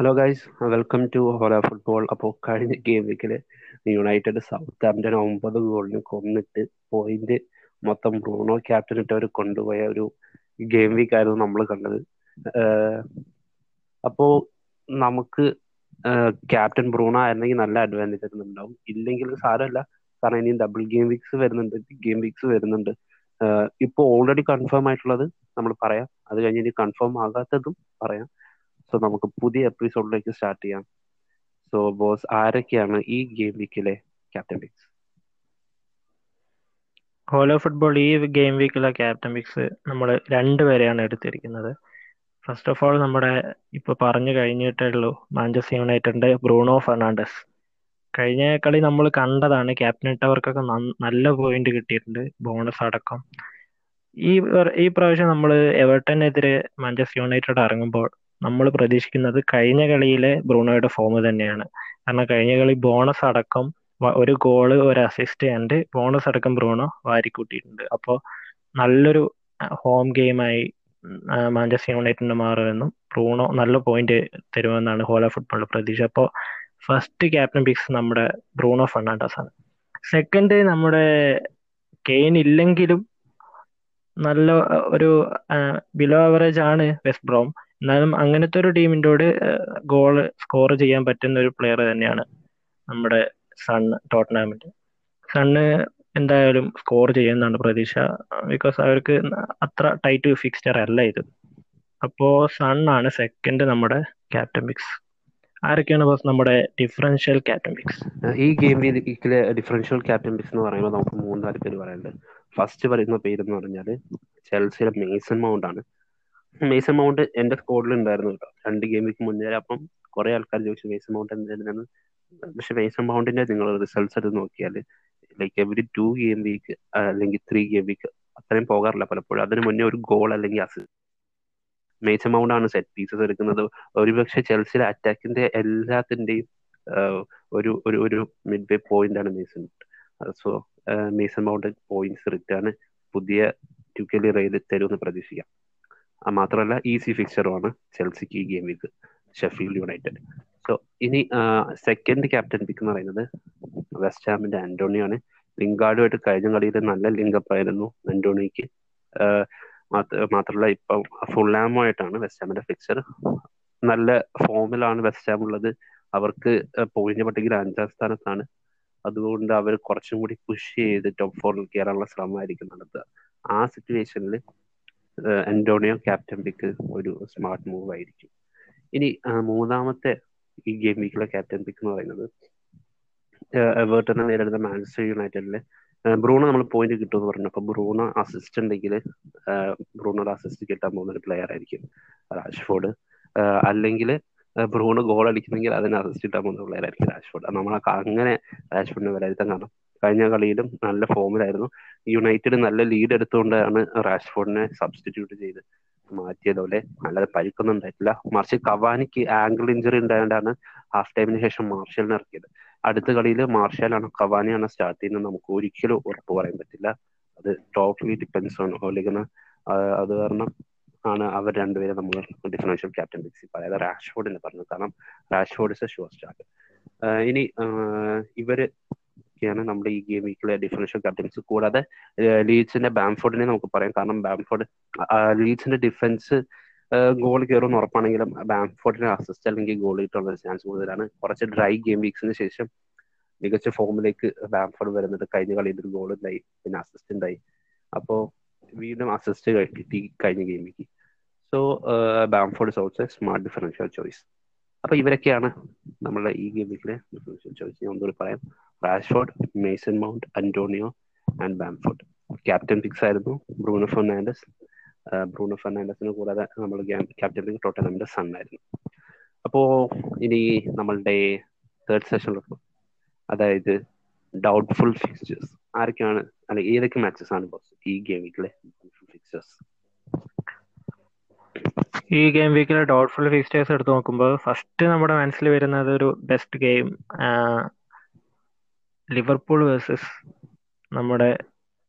Hello guys welcome to Hola football അപ്പോൾ കഴിഞ്ഞ game വീക്കിൽ യുണൈറ്റഡ് സൗത്ത് ആംപ്റ്റൺ ഒമ്പത് ഗോളിന് കൊന്നിട്ട് പോയിന്റ് മൊത്തം ബ്രൂണോ ക്യാപ്റ്റൻ ഇട്ടവർ കൊണ്ടുപോയ ഒരു ഗെയിം വീക്ക് ആയിരുന്നു നമ്മൾ കണ്ടത്. അപ്പോൾ നമുക്ക് ക്യാപ്റ്റൻ ബ്രൂണോ ആയിരുന്നെങ്കിൽ നല്ല അഡ്വാന്റേജ് ഉണ്ടാവും. ഇല്ലെങ്കിൽ സാരമല്ല. കാരണം ഇനിയും ഡബിൾ ഗെയിം വീക്സ് വരുന്നുണ്ട്. ഗെയിം വീക്സ് വരുന്നുണ്ട്. ഇപ്പോൾ ഓൾറെഡി കൺഫേം ആയിട്ടുള്ളത് നമ്മൾ പറയാം. അത് കഴിഞ്ഞ് ഇനി കൺഫേം ആകാത്തതും പറയാം. സോ നമുക്ക് പുതിയ എപ്പിസോഡിലേക്ക് സ്റ്റാർട്ട് ചെയ്യാം. സോ ബോസ് ആരൊക്കെയാണ് ഈ ഗെയിം വീക്കിലെ ക്യാപ്റ്റൻ പിക്സ് ഹോലോ ഫുട്ബോൾ ഈ ഗെയിം വീക്കിലെ ക്യാപ്റ്റൻ പിക്സ് നമ്മൾ രണ്ടുപേരെയാണ് എടുത്തിരിക്കുന്നത്. ഫസ്റ്റ് ഓഫ് ഓൾ നമ്മുടെ ഇപ്പൊ പറഞ്ഞു കഴിഞ്ഞിട്ടേ ഉള്ളൂ മാഞ്ചസ്റ്റർ യുണൈറ്റഡിന്റെ ബ്രൂണോ ഫെർണാണ്ടസ് കഴിഞ്ഞ കളി നമ്മൾ കണ്ടതാണ് ക്യാപ്റ്റൻ ഇട്ടവർക്കൊക്കെ നല്ല പോയിന്റ് കിട്ടിയിട്ടുണ്ട് ബോണസ് അടക്കം. ഈ ഈ പ്രാവശ്യം നമ്മൾ എവർട്ടനെതിരെ മാഞ്ചസ്റ്റർ യുണൈറ്റഡ് ഇറങ്ങുമ്പോൾ നമ്മൾ പ്രതീക്ഷിക്കുന്നത് കഴിഞ്ഞ കളിയിലെ ബ്രൂണോയുടെ ഫോം തന്നെയാണ്. കാരണം കഴിഞ്ഞ കളി ബോണസ് അടക്കം ഒരു ഗോൾ ഒരു അസിസ്റ്റ് ആൻഡ് ബോണസ് അടക്കം ബ്രൂണോ വാരിക്കൂട്ടിയിട്ടുണ്ട്. അപ്പോൾ നല്ലൊരു ഹോം ഗെയിമായി മാഞ്ചസ്റ്റർ യുണൈറ്റഡിന് മാറുമെന്നും ബ്രൂണോ നല്ല പോയിന്റ് തരുമെന്നാണ് ഹോല ഫുട്ബോളിൽ പ്രതീക്ഷ. അപ്പോൾ ഫസ്റ്റ് ക്യാപ്റ്റൻ പിക്സ് നമ്മുടെ ബ്രൂണോ ഫെർണാണ്ടസ് ആണ്. സെക്കൻഡ് നമ്മുടെ കെയിൻ ഇല്ലെങ്കിലും നല്ല ഒരു ബിലോ ആവറേജ് ആണ് വെസ്റ്റ് ബ്രോം എന്നാലും അങ്ങനത്തെ ഒരു ടീമിന്റെയോട് ഗോൾ സ്കോർ ചെയ്യാൻ പറ്റുന്ന ഒരു പ്ലെയർ തന്നെയാണ് നമ്മുടെ സൺ ടോട്ടനാമിന്റെ സണ്ണ് എന്തായാലും സ്കോർ ചെയ്യുന്നതാണ് പ്രതീക്ഷ. ബിക്കോസ് അവർക്ക് അത്ര ടൈറ്റ് ഫിക്സ്ചർ അല്ല ഇത്. അപ്പോൾ സണ്ണാണ് സെക്കൻഡ് നമ്മുടെ ക്യാപ്റ്റൻ മിക്സ് ആരൊക്കെയാണ് ബോസ് നമ്മുടെ ഡിഫറൻഷ്യൽ ക്യാപ്റ്റൻ മിക്സ് ഈ ഗെയിം ഡിഫറൻഷ്യൽ ക്യാപ്റ്റൻ മിക്സ് എന്ന് പറയുമ്പോൾ നമുക്ക് മൂന്ന് നാല് പേര് പറയാനുണ്ട്. ഫസ്റ്റ് പറയുന്ന പേര് എന്ന് പറഞ്ഞാൽ ചെൽസിയുടെ മേസൺ മൗണ്ട് ആണ്. മേസൺ മൗണ്ട് എന്റെ സ്കോഡിൽ ഉണ്ടായിരുന്നു കേട്ടോ രണ്ട് ഗെയിമിക്ക് മുന്നേ. അപ്പം കുറെ ആൾക്കാർ ചോദിച്ചു മേസൺ മൗണ്ട് എന്തായിരുന്നു പക്ഷെ മേസൺ മൗണ്ടിന്റെ നിങ്ങൾ റിസൾട്ട്സ് എടുത്ത് നോക്കിയാൽ like every two game week അല്ലെങ്കിൽ ത്രീ ഗെയിം വീക്ക് അത്രയും പോകാറില്ല പലപ്പോഴും. അതിന് മുന്നേ ഒരു ഗോൾ അല്ലെങ്കിൽ അസിസ്റ്റ് മേസൺ മൗണ്ട് ആണ് സെറ്റ് പീസസ് എടുക്കുന്നത്. ഒരുപക്ഷെ ചെൽസിലെ അറ്റാക്കിന്റെ എല്ലാത്തിന്റെയും ഒരു ഒരു ഒരു മിഡ് വേ പോയിന്റ് ആണ് Mason so Mason Mount points return പുതിയ ട്യൂക്കലി കെലി റെയിൽ തരുമെന്ന് പ്രതീക്ഷിക്കാം. മാത്രമല്ല ഈസി ഫിക്സറുമാണ് ചെൽസിക്ക് ഈ game week Sheffield United. So ഇനി സെക്കൻഡ് ക്യാപ്റ്റൻ പിക്ക് എന്ന് പറയുന്നത് വെസ്റ്റ് ഹാമിന്റെ ആന്റോണിയോ ആണ്. ലിങ്കാർഡുമായിട്ട് കഴിഞ്ഞ കളിയിൽ നല്ല ലിങ്കപ്പ് ആയിരുന്നു ആന്റോണിക്ക് മാത്രമല്ല ഇപ്പം ഫുള്ളാമുമായിട്ടാണ് വെസ്റ്റ് ഹാമിന്റെ ഫിക്സർ നല്ല ഫോമിലാണ് വെസ്റ്റ് ഹാം ഉള്ളത്. അവർക്ക് പോയിന്റ് പട്ടികയിൽ അഞ്ചാം സ്ഥാനത്താണ്. അതുകൊണ്ട് അവർ കുറച്ചും കൂടി പുഷ് ചെയ്ത് ടോപ്പ് ഫോറിൽ കയറാനുള്ള ശ്രമമായിരിക്കും നടത്തുക. ആ സിറ്റുവേഷനിൽ അന്റോണിയോ ക്യാപ്റ്റൻ പിക്ക് ഒരു സ്മാർട്ട് മൂവ് ആയിരിക്കും. ഇനി മൂന്നാമത്തെ ഈ ഗെയിം വീക്കിലെ ക്യാപ്റ്റൻ പിക്ക് എന്ന് പറയുന്നത് എവേർട്ടനെ നേരിടുന്ന മാഞ്ചസ്റ്റർ യുണൈറ്റഡിലെ ബ്രൂണോ നമ്മൾ പോയിന്റ് കിട്ടുമെന്ന് പറഞ്ഞു. അപ്പൊ ബ്രൂണോ അസിസ്റ്റ് ഉണ്ടെങ്കിൽ ബ്രൂണോയുടെ അസിസ്റ്റ് കിട്ടാൻ പോകുന്ന ഒരു പ്ലെയർ ആയിരിക്കും. റാഷ്ഫോർഡ്. അല്ലെങ്കിൽ ബ്രൂണോ ഗോൾ അടിക്കുന്നെങ്കിൽ അതിന് അസിസ്റ്റ് കിട്ടാൻ പോകുന്ന പിള്ളേരായിരിക്കും രാഷ്ഫോർഡ് നമ്മൾ അങ്ങനെ രാഷ്ഫോർഡിനെ വിലയിരുത്താൻ കാരണം കഴിഞ്ഞ കളിയിലും നല്ല ഫോമിലായിരുന്നു യുണൈറ്റഡ് നല്ല ലീഡ് എടുത്തുകൊണ്ടാണ് റാഷ്ഫോർഡിനെ സബ്സ്റ്റിറ്റ്യൂട്ട് ചെയ്ത് മാറ്റിയതുപോലെ അല്ലാതെ പരിക്കൊന്നും ഉണ്ടായിട്ടില്ല. മറിച്ച് കവാനിക്ക് ആംഗിൾ ഇഞ്ചറി ഉണ്ടായതുകൊണ്ടാണ് ഹാഫ് ടൈമിന് ശേഷം മാർഷലിനെ ഇറക്കിയത്. അടുത്ത കളിയിൽ മാർഷ്യലാണ് കവാനിയാണ് സ്റ്റാർട്ട് ചെയ്യുന്നത് നമുക്ക് ഒരിക്കലും ഉറപ്പ് പറയാൻ പറ്റില്ല. അത് ടോട്ടലി ഡിപ്പെൻസ് ഓൺ ഓലിക്കുന്ന അത് കാരണം ആണ് അവർ രണ്ടുപേരും നമ്മൾ ഡിഫറൻഷ്യൽ ക്യാപ്റ്റൻ പിക്സ് അതായത് റാഷ്ഫോർഡിനെ പറഞ്ഞു കാരണം Rashford is a sure start ഇനി ഇവർ ഒക്കെയാണ് നമ്മുടെ ഈ ഗെയിം വീക്കിലെ ഡിഫറൻഷ്യൽ ക്യാപ്റ്റൻസ് കൂടാതെ ലീഡ്സിന്റെ ബാംഫോർഡിനെ നമുക്ക് പറയാം. കാരണം ബാംഫോർഡ് ലീഡ്സിന്റെ ഡിഫൻസ് ഗോൾ കയറുമെന്ന് ഉറപ്പാണെങ്കിലും ബാംഫോർഡിന് അസിസ്റ്റ് അല്ലെങ്കിൽ ഗോൾ കിട്ടാനുള്ള ചാൻസ് കൂടുതലാണ്. കുറച്ച് ഡ്രൈ ഗെയിം വീക്സിന് ശേഷം മികച്ച ഫോമിലേക്ക് ബാംഫോർഡ് വരുന്നത് കഴിഞ്ഞ കളിയിൽ ഒരു ഗോൾ ഉണ്ടായി പിന്നെ അസിസ്റ്റ് ഉണ്ടായി അപ്പോൾ വീണ്ടും അസിസ്റ്റ് കിട്ടി കഴിഞ്ഞ game week so Bamford is also smart differential choice അപ്പൊ ഇവരൊക്കെയാണ് നമ്മളുടെ ഈ ഗെയിമിലെ ഡിഫറൻഷ്യൽ ചോയ്സ് ഞാൻ ഒന്നുകൂടി പറയാം. Rashford Mason Mount Antonio and Bamford captain picks ആയിരുന്നു ബ്രൂണോ ഫെർണാണ്ടസ് ബ്രൂണോ ഫെർണാണ്ടസിന് കൂടാതെ നമ്മൾ ക്യാപ്റ്റൻ പിക്ക് ടോട്ടനമിന്റെ സൺ ആയിരുന്നു. അപ്പോ ഇനി നമ്മളുടെ തേർഡ് സെഷനിൽ അതായത് ഡൗട്ട്ഫുൾ ഫിക്സ്റ്റേഴ്സ് ആരൊക്കെയാണ് അല്ലെ ഏതൊക്കെ മാച്ചസ് ആണ് ഈ ഗെയിമിലെ ഫിക്സ്റ്റേഴ്സ് ഈ ഗെയിം വീക്കിലെ ഡൗട്ട്ഫുൾ ഫിക്സ്റ്റേഴ്സ് എടുത്ത് നോക്കുമ്പോൾ ഫസ്റ്റ് നമ്മുടെ മനസ്സിൽ വരുന്നത് ഒരു ബെസ്റ്റ് ഗെയിം ലിവർപൂൾ വേഴ്സസ് നമ്മുടെ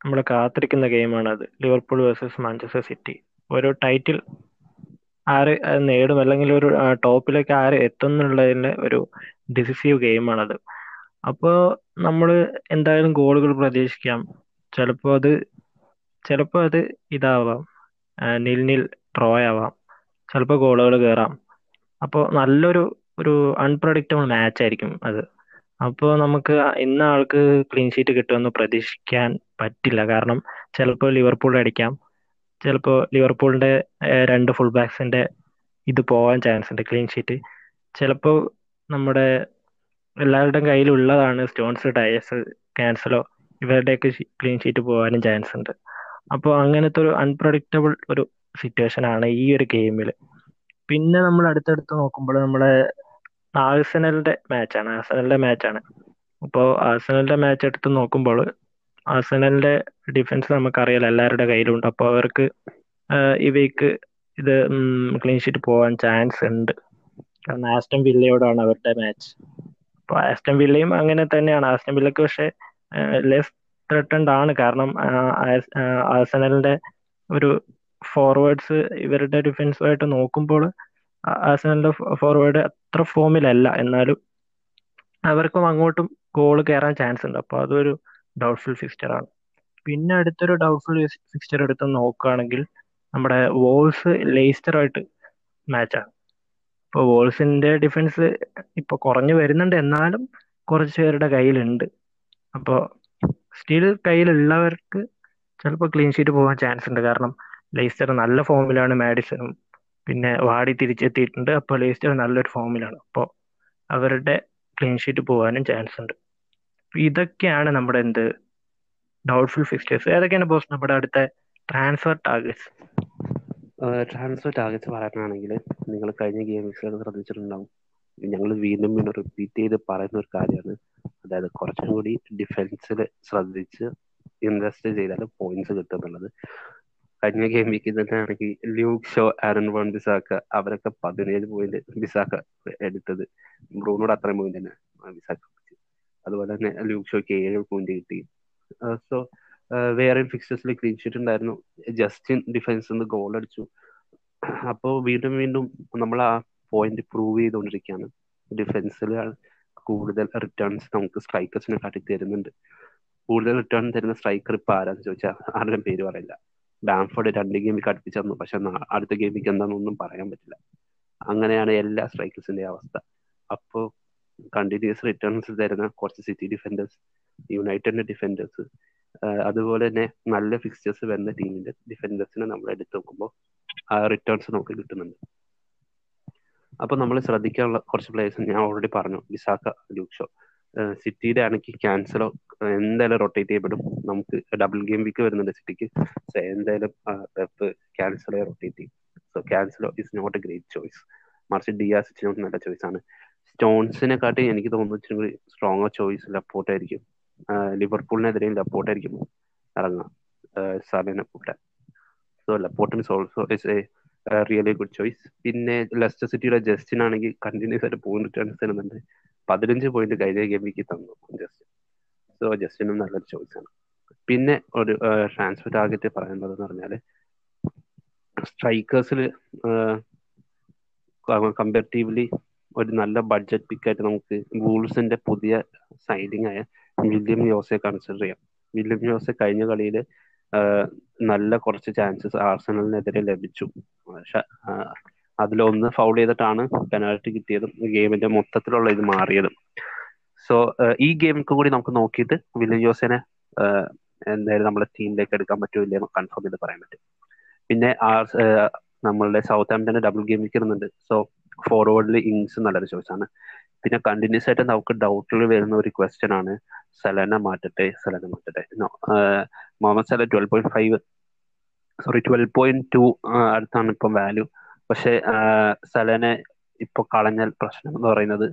നമ്മൾ കാത്തിരിക്കുന്ന ഗെയിമാണ് അത്. ലിവർപൂൾ വേഴ്സസ് മാഞ്ചസ്റ്റർ സിറ്റി ഒരു ടൈറ്റിൽ ആര് നേടും അല്ലെങ്കിൽ ഒരു ടോപ്പിലേക്ക് ആര് എത്തുന്നുള്ളതിന്റെ ഒരു ഡിസിസീവ് ഗെയിമാണത് അപ്പോൾ നമ്മൾ എന്തായാലും ഗോളുകൾ പ്രതീക്ഷിക്കാം. ചിലപ്പോൾ അത് ചിലപ്പോൾ അത് ഇതാവാം. നിൽ നിൽ ഡ്രോ ആവാം. ചിലപ്പോൾ ഗോളുകൾ കയറാം അപ്പോൾ നല്ലൊരു ഒരു അൺപ്രഡിക്റ്റബിൾ മാച്ച് ആയിരിക്കും അത്. അപ്പോൾ നമുക്ക് ഇന്ന ആൾക്ക് ക്ലീൻ ഷീറ്റ് കിട്ടുമെന്ന് പ്രതീക്ഷിക്കാൻ പറ്റില്ല. കാരണം ചിലപ്പോൾ ലിവർപൂൾ അടിക്കാം. ചിലപ്പോൾ ലിവർപൂളിന്റെ രണ്ട് ഫുൾ ബാക്സിന്റെ ഇത് പോകാൻ ചാൻസ് ഉണ്ട് ക്ലീൻ ഷീറ്റ് ചിലപ്പോൾ നമ്മുടെ എല്ലാവരുടെയും കയ്യിലുള്ളതാണ് സ്റ്റോൺസ് ടയേഴ്സ് ക്യാൻസലോ ഇവരുടെയൊക്കെ ക്ലീൻ ഷീറ്റ് പോകാനും ചാൻസ് ഉണ്ട്. അപ്പോൾ അങ്ങനത്തെ ഒരു അൺപ്രഡിക്റ്റബിൾ ഒരു സിറ്റുവേഷൻ ആണ് ഈ ഒരു ഗെയിമിൽ പിന്നെ നമ്മൾ അടുത്തടുത്ത് നോക്കുമ്പോൾ നമ്മളെ ആഴ്സണലിന്റെ മാച്ചാണ് ആഴ്സണലിന്റെ മാച്ചാണ് അപ്പോൾ ആഴ്സണലിന്റെ മാച്ച് എടുത്ത് നോക്കുമ്പോൾ ആഴ്സണലിന്റെ ഡിഫൻസ് നമുക്കറിയാലോ എല്ലാവരുടെ കയ്യിലുണ്ട്. അപ്പോൾ അവർക്ക് ഈ വീക്ക് ഇത് ക്ലീൻ ഷീറ്റ് പോകാൻ ചാൻസ് ഉണ്ട്. കാരണം ആസ്റ്റൺ വില്ലയോടാണ് അവരുടെ മാച്ച് അപ്പോൾ ആസ്റ്റൺ വില്ലയും അങ്ങനെ തന്നെയാണ്. ആസ്റ്റൺ വില്ലയ്ക്ക് പക്ഷേ ലെസ് ത്രെട്ടൻഡ് ആണ്. കാരണം ആഴ്സണലിന്റെ ഒരു ഫോർവേഡ്സ് ഇവരുടെ ഡിഫൻസുമായിട്ട് നോക്കുമ്പോൾ ആഴ്സണലിന്റെ ഫോർവേഡ് അത്ര ഫോമിലല്ല എന്നാലും അവർക്കും അങ്ങോട്ടും ഗോൾ കയറാൻ ചാൻസ് ഉണ്ട്. അപ്പോൾ അതൊരു ഡൗട്ട്ഫുൾ ഫിക്സ്ചർ ആണ്. പിന്നെ അടുത്തൊരു ഡൗട്ട്ഫുൾ ഫിക്സ്ചർ എടുത്ത് നോക്കുകയാണെങ്കിൽ നമ്മുടെ വോൾസ് ലേസ്റ്ററായിട്ട് മാച്ചാണ് ഇപ്പോൾ വോൾസിന്റെ ഡിഫൻസ് ഇപ്പോൾ കുറഞ്ഞു വരുന്നുണ്ട്. എന്നാലും കുറച്ച് പേരുടെ കയ്യിലുണ്ട്. അപ്പോൾ സ്റ്റിൽ കയ്യിലുള്ളവർക്ക് ചിലപ്പോൾ ക്ലീൻ ഷീറ്റ് പോകാൻ ചാൻസ് ഉണ്ട്. കാരണം ലെയ്സ്റ്റർ നല്ല ഫോമിലാണ് മാഡിസണും. പിന്നെ വാടി തിരിച്ചെത്തിയിട്ടുണ്ട്. അപ്പോൾ ലെയ്സ്റ്റർ നല്ലൊരു ഫോമിലാണ്. അപ്പോൾ അവരുടെ ക്ലീൻ ഷീറ്റ് പോകാനും ചാൻസ് ഉണ്ട്. ഇതൊക്കെയാണ് നമ്മുടെ എന്ത് ഡൗട്ട്ഫുൾ ഫിക്സ്റ്റേഴ്സ് ഏതൊക്കെയാണ് ബോസ് നമ്മുടെ അടുത്ത ട്രാൻസ്ഫർ ടാർഗറ്റ്സ്? ട്രാൻസ്ഫർ ടാർഗറ്റ്സ് പറയാനാണെങ്കിൽ നിങ്ങൾ കഴിഞ്ഞ ഗെയിംസിലൊക്കെ ശ്രദ്ധിച്ചിട്ടുണ്ടാവും. ഞങ്ങൾ വീണ്ടും വീണ്ടും റിപ്പീറ്റ് ചെയ്ത് പറയുന്ന ഒരു കാര്യമാണ്. അതായത് കുറച്ചും കൂടി ഡിഫൻസിൽ ശ്രദ്ധിച്ച് ഇൻവെസ്റ്റ് ചെയ്താൽ പോയിന്റ്സ് കിട്ടും എന്നുള്ളത്. കഴിഞ്ഞ ഗെയിമിക്ക് വീക്കിൽ തന്നെ ആണെങ്കിൽ Luke Shaw Aaron Wan Bissaka അവരൊക്കെ പതിനേഴ് പോയിന്റ് ബിസാക്ക എടുത്തത്. ബ്രൂണോട് അത്രയും പോയിന്റ് തന്നെ ബിസാക്ക അതുപോലെ തന്നെ ലൂക്ക് ഷോയ്ക്ക് ഏഴ് പോയിന്റ് കിട്ടി. സോ വേറെയും ഫിക്സേഴ്സിൽ ക്ലീൻ ഷീറ്റ് ഉണ്ടായിരുന്നു. ജസ്റ്റിൻ ഡിഫൻസ് നിന്ന് ഗോൾ അടിച്ചു. അപ്പോൾ വീണ്ടും വീണ്ടും നമ്മൾ ആ പോയിന്റ് പ്രൂവ് ചെയ്തുകൊണ്ടിരിക്കുകയാണ്. ഡിഫൻസിൽ കൂടുതൽ റിട്ടേൺസ് നമുക്ക് സ്ട്രൈക്കേഴ്സിനെ കാട്ടി തരുന്നുണ്ട്. കൂടുതൽ റിട്ടേൺ തരുന്ന സ്ട്രൈക്കർ ഇപ്പൊ ആരാന്ന് ചോദിച്ചാൽ ആരുടെയും പേര് പറയില്ല. ബാംഫോർഡ് രണ്ട് ഗെയിമിൽ കടുപ്പിച്ചു പക്ഷെ അടുത്ത ഗെയിമിക്ക് എന്താണെന്നൊന്നും പറയാൻ പറ്റില്ല. അങ്ങനെയാണ് എല്ലാ സ്ട്രൈക്കേഴ്സിന്റെ അവസ്ഥ. അപ്പോൾ കണ്ടിന്യൂസ് റിട്ടേൺസ് തരുന്ന കുറച്ച് സിറ്റി ഡിഫൻഡേഴ്സ് യുണൈറ്റഡിന്റെ ഡിഫൻഡേഴ്സ് അതുപോലെ തന്നെ നല്ല ഫിക്സ്റ്റേഴ്സ് വരുന്ന ടീമിന്റെ ഡിഫൻഡേഴ്സിനെ നമ്മൾ എടുത്തു നോക്കുമ്പോൾ ആ റിട്ടേൺസ് നമുക്ക് കിട്ടുന്നുണ്ട്. അപ്പൊ നമ്മൾ ശ്രദ്ധിക്കാനുള്ള കുറച്ച് പ്ലേയേഴ്സ് ഞാൻ ഓൾറെഡി പറഞ്ഞു. വിസാഖ ലൂക്ഷോ സിറ്റിയുടെ ആണെങ്കിൽ ക്യാൻസലോ എന്തായാലും റൊട്ടേറ്റ് ചെയ്യപ്പെടും. നമുക്ക് ഡബിൾ ഗെയിം വീക്ക് വരുന്നുണ്ട് സിറ്റിക്ക്. സോ എന്തായാലും പെപ്പ് ക്യാൻസലോ റൊട്ടേറ്റ് ചെയ്യും. So Cancelo is not a great choice മറിച്ച് ഡിയാസ് ഇച്ചിരി നല്ല ചോയ്സ് ആണ്. സ്റ്റോൺസിനെ കാട്ടി എനിക്ക് തോന്നുന്നു ഇച്ചിരി സ്ട്രോങ് ചോയ്സ് ലപ്പോട്ടായിരിക്കും ലിവർപൂളിനെതിരെയും ലപ്പോട്ടായിരിക്കും ഇറങ്ങുക. സാലിനെ കൂട്ടാൻ. So Laporte also is a really good choice പിന്നെ ലെസ്റ്റർ സിറ്റിയുടെ ജസ്റ്റിൻ ആണെങ്കിൽ കണ്ടിന്യൂസ് ആയിട്ട് പോയിന്റ് റിട്ടേൺസ് തരുന്നുണ്ട്. പതിനഞ്ച് പോയിന്റ് കഴിഞ്ഞ ഗെയിമിക്ക് തന്നു ജസ്റ്റിൻ സോ ജസ്റ്റിനും നല്ലൊരു ചോയ്സ് ആണ്. പിന്നെ ഒരു ട്രാൻസ്ഫർ ടാർഗറ്റ് പറയുന്നത് എന്ന് പറഞ്ഞാൽ സ്ട്രൈക്കേഴ്സിൽ കമ്പാരിറ്റീവ്ലി ഒരു നല്ല ബഡ്ജറ്റ് പിക്കായിട്ട് നമുക്ക് വൂൾസിന്റെ പുതിയ സൈഡിങ് ആയ വില്യം ജോസെ കൺസിഡർ ചെയ്യാം. വില്യം ജോസെ കഴിഞ്ഞ കളിയിൽ നല്ല കുറച്ച് ചാൻസസ് ആർസണലിനെതിരെ ലഭിച്ചു. അതിലൊന്ന് ഫൗൾ ചെയ്തിട്ടാണ് പെനാൽറ്റി കിട്ടിയതും ഗെയിമിന്റെ മൊത്തത്തിലുള്ള ഇത് മാറിയതും. സോ ഈ ഗെയിമിക്ക് കൂടി നമുക്ക് നോക്കിയിട്ട് വില്യം ജോസിനെ എന്തായാലും നമ്മുടെ ടീമിലേക്ക് എടുക്കാൻ പറ്റുമോ ഇല്ലയോ കൺഫേം ചെയ്ത് പറയാൻ പറ്റും. പിന്നെ ആർ നമ്മളുടെ സൗത്ത് ആംപ്റ്റന്റെ ഡബിൾ ഗെയിം വരുന്നുണ്ട്. സോ ഫോർവേഡിൽ ഇങ്സ് നല്ലൊരു ചോയ്സ് ആണ്. പിന്നെ കണ്ടിന്യൂസ് ആയിട്ട് നമുക്ക് ഡൗട്ടിൽ വരുന്ന ഒരു ക്വസ്റ്റ്യൻ ആണ്. സലന മാറ്റട്ടെ സലന മാറ്റട്ടെ. Mohamed Salah twelve point five sorry twelve point two അടുത്താണ് ഇപ്പം വാല്യൂ പക്ഷെ സലനെ ഇപ്പൊ കളഞ്ഞാൽ പ്രശ്നം എന്ന് പറയുന്നത്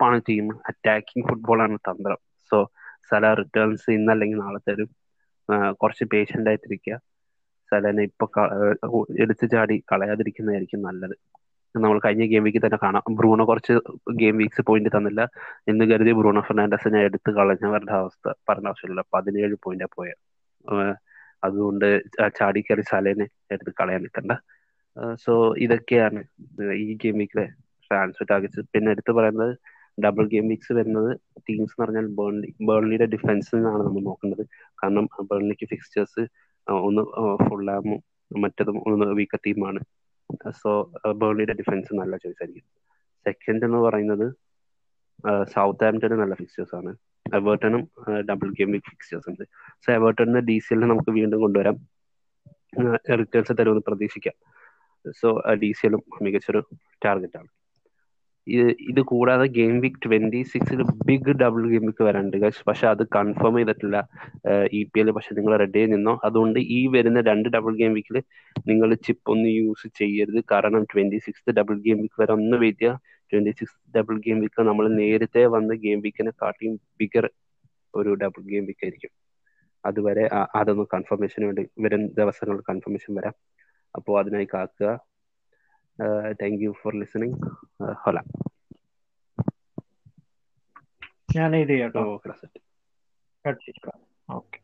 ആണ് ടീം അറ്റാക്കിംഗ് ഫുട്ബോളാണ് തന്ത്രം. സോ സല റിട്ടേൺസ് ഇന്നല്ലെങ്കിൽ നാളെ തരും. കുറച്ച് പേഷ്യന്റ് ആയിട്ടിരിക്കുക. സലനെ ഇപ്പൊ എടുത്തു ചാടി കളയാതിരിക്കുന്നതായിരിക്കും നല്ലത്. നമ്മൾ കഴിഞ്ഞ ഗെയിം വീക്കിൽ തന്നെ കാണാം. ബ്രൂണോ കുറച്ച് ഗെയിം വീക്സ് പോയിന്റ് തന്നില്ല. എന്ന് കരുതി ബ്രൂണോ ഫെർണാണ്ടസിനെ എടുത്ത് കളഞ്ഞവരുടെ അവസ്ഥ പറഞ്ഞ ആവശ്യമില്ല പതിനേഴ് പോയിന്റാ പോയ. അതുകൊണ്ട് ചാടി കയറി സലേനെ എടുത്ത് കളയാൻ നിൽക്കണ്ട. സോ ഇതൊക്കെയാണ് ഈ ഗെയിം വീക്കിലെ ട്രാൻസ്ഫർ ടാർഗറ്റ്സ് പിന്നെ എടുത്ത് പറയുന്നത് ഡബിൾ ഗെയിം വീക്സ് വരുന്നത് ടീംസ് എന്ന് പറഞ്ഞാൽ ബേൺലി ബേൺലിയുടെ ഡിഫൻസിൽ നിന്നാണ് നമ്മൾ നോക്കുന്നത്. കാരണം ബേൺലിക്ക് ഫിക്സ്ചേഴ്സ് ഒന്ന് ഫുള്ളാമും മറ്റതും ഒന്ന് വീക്ക ടീമാണ് സോ ബേർണിയുടെ ഡിഫൻസ് നല്ല ചോയ്സ് ആയിരിക്കും. സെക്കൻഡ് എന്ന് പറയുന്നത് സൗത്ത് ആംപ്റ്റനും നല്ല ഫിക്സേഴ്സ് ആണ്. എവേർട്ടനും ഡബിൾ ഗെയിം വീക്ക് ഫിക്സേഴ്സ് ഉണ്ട്. സോ എവേർട്ടണിന് ഡി സി എല്ലിന് നമുക്ക് വീണ്ടും കൊണ്ടുവരാം. റിട്ടേൺസ് തരുമെന്ന് പ്രതീക്ഷിക്കാം. സോ ഡി സി എല്ലും മികച്ചൊരു ടാർഗറ്റ് ആണ്. ഇത് കൂടാതെ ഗെയിം വീക്ക് ട്വന്റി സിക്സിൽ ബിഗ് ഡബിൾ ഗെയിം വീക്ക് വരാനുണ്ട് പക്ഷെ അത് കൺഫേം ചെയ്തിട്ടില്ല. ഇ പി എൽ പക്ഷെ നിങ്ങൾ റെഡി ആയി നിന്നോ? അതുകൊണ്ട് ഈ വരുന്ന രണ്ട് ഡബിൾ ഗെയിം വീക്കിൽ നിങ്ങൾ ചിപ്പ് ഒന്ന് യൂസ് ചെയ്യരുത്. കാരണം twenty six double game week വരെ ഒന്ന് വെയിറ്റ് ചെയ്യുക. Twenty six double game week നമ്മൾ നേരത്തെ വന്ന് ഗെയിം വീക്കിനെ കാട്ടിയും ബിഗർ ഒരു ഡബിൾ ഗെയിം വീക്ക് ആയിരിക്കും. അതുവരെ അതൊന്ന് കൺഫർമേഷന് വേണ്ടി വരും ദിവസങ്ങളിൽ കൺഫർമേഷൻ വരാം. അപ്പോൾ അതിനായി കാക്കുക. താങ്ക് യു ഫോർ ലിസണിങ് ഹൊല ഞാൻ ഇത് കേട്ടോ. ഓക്കെ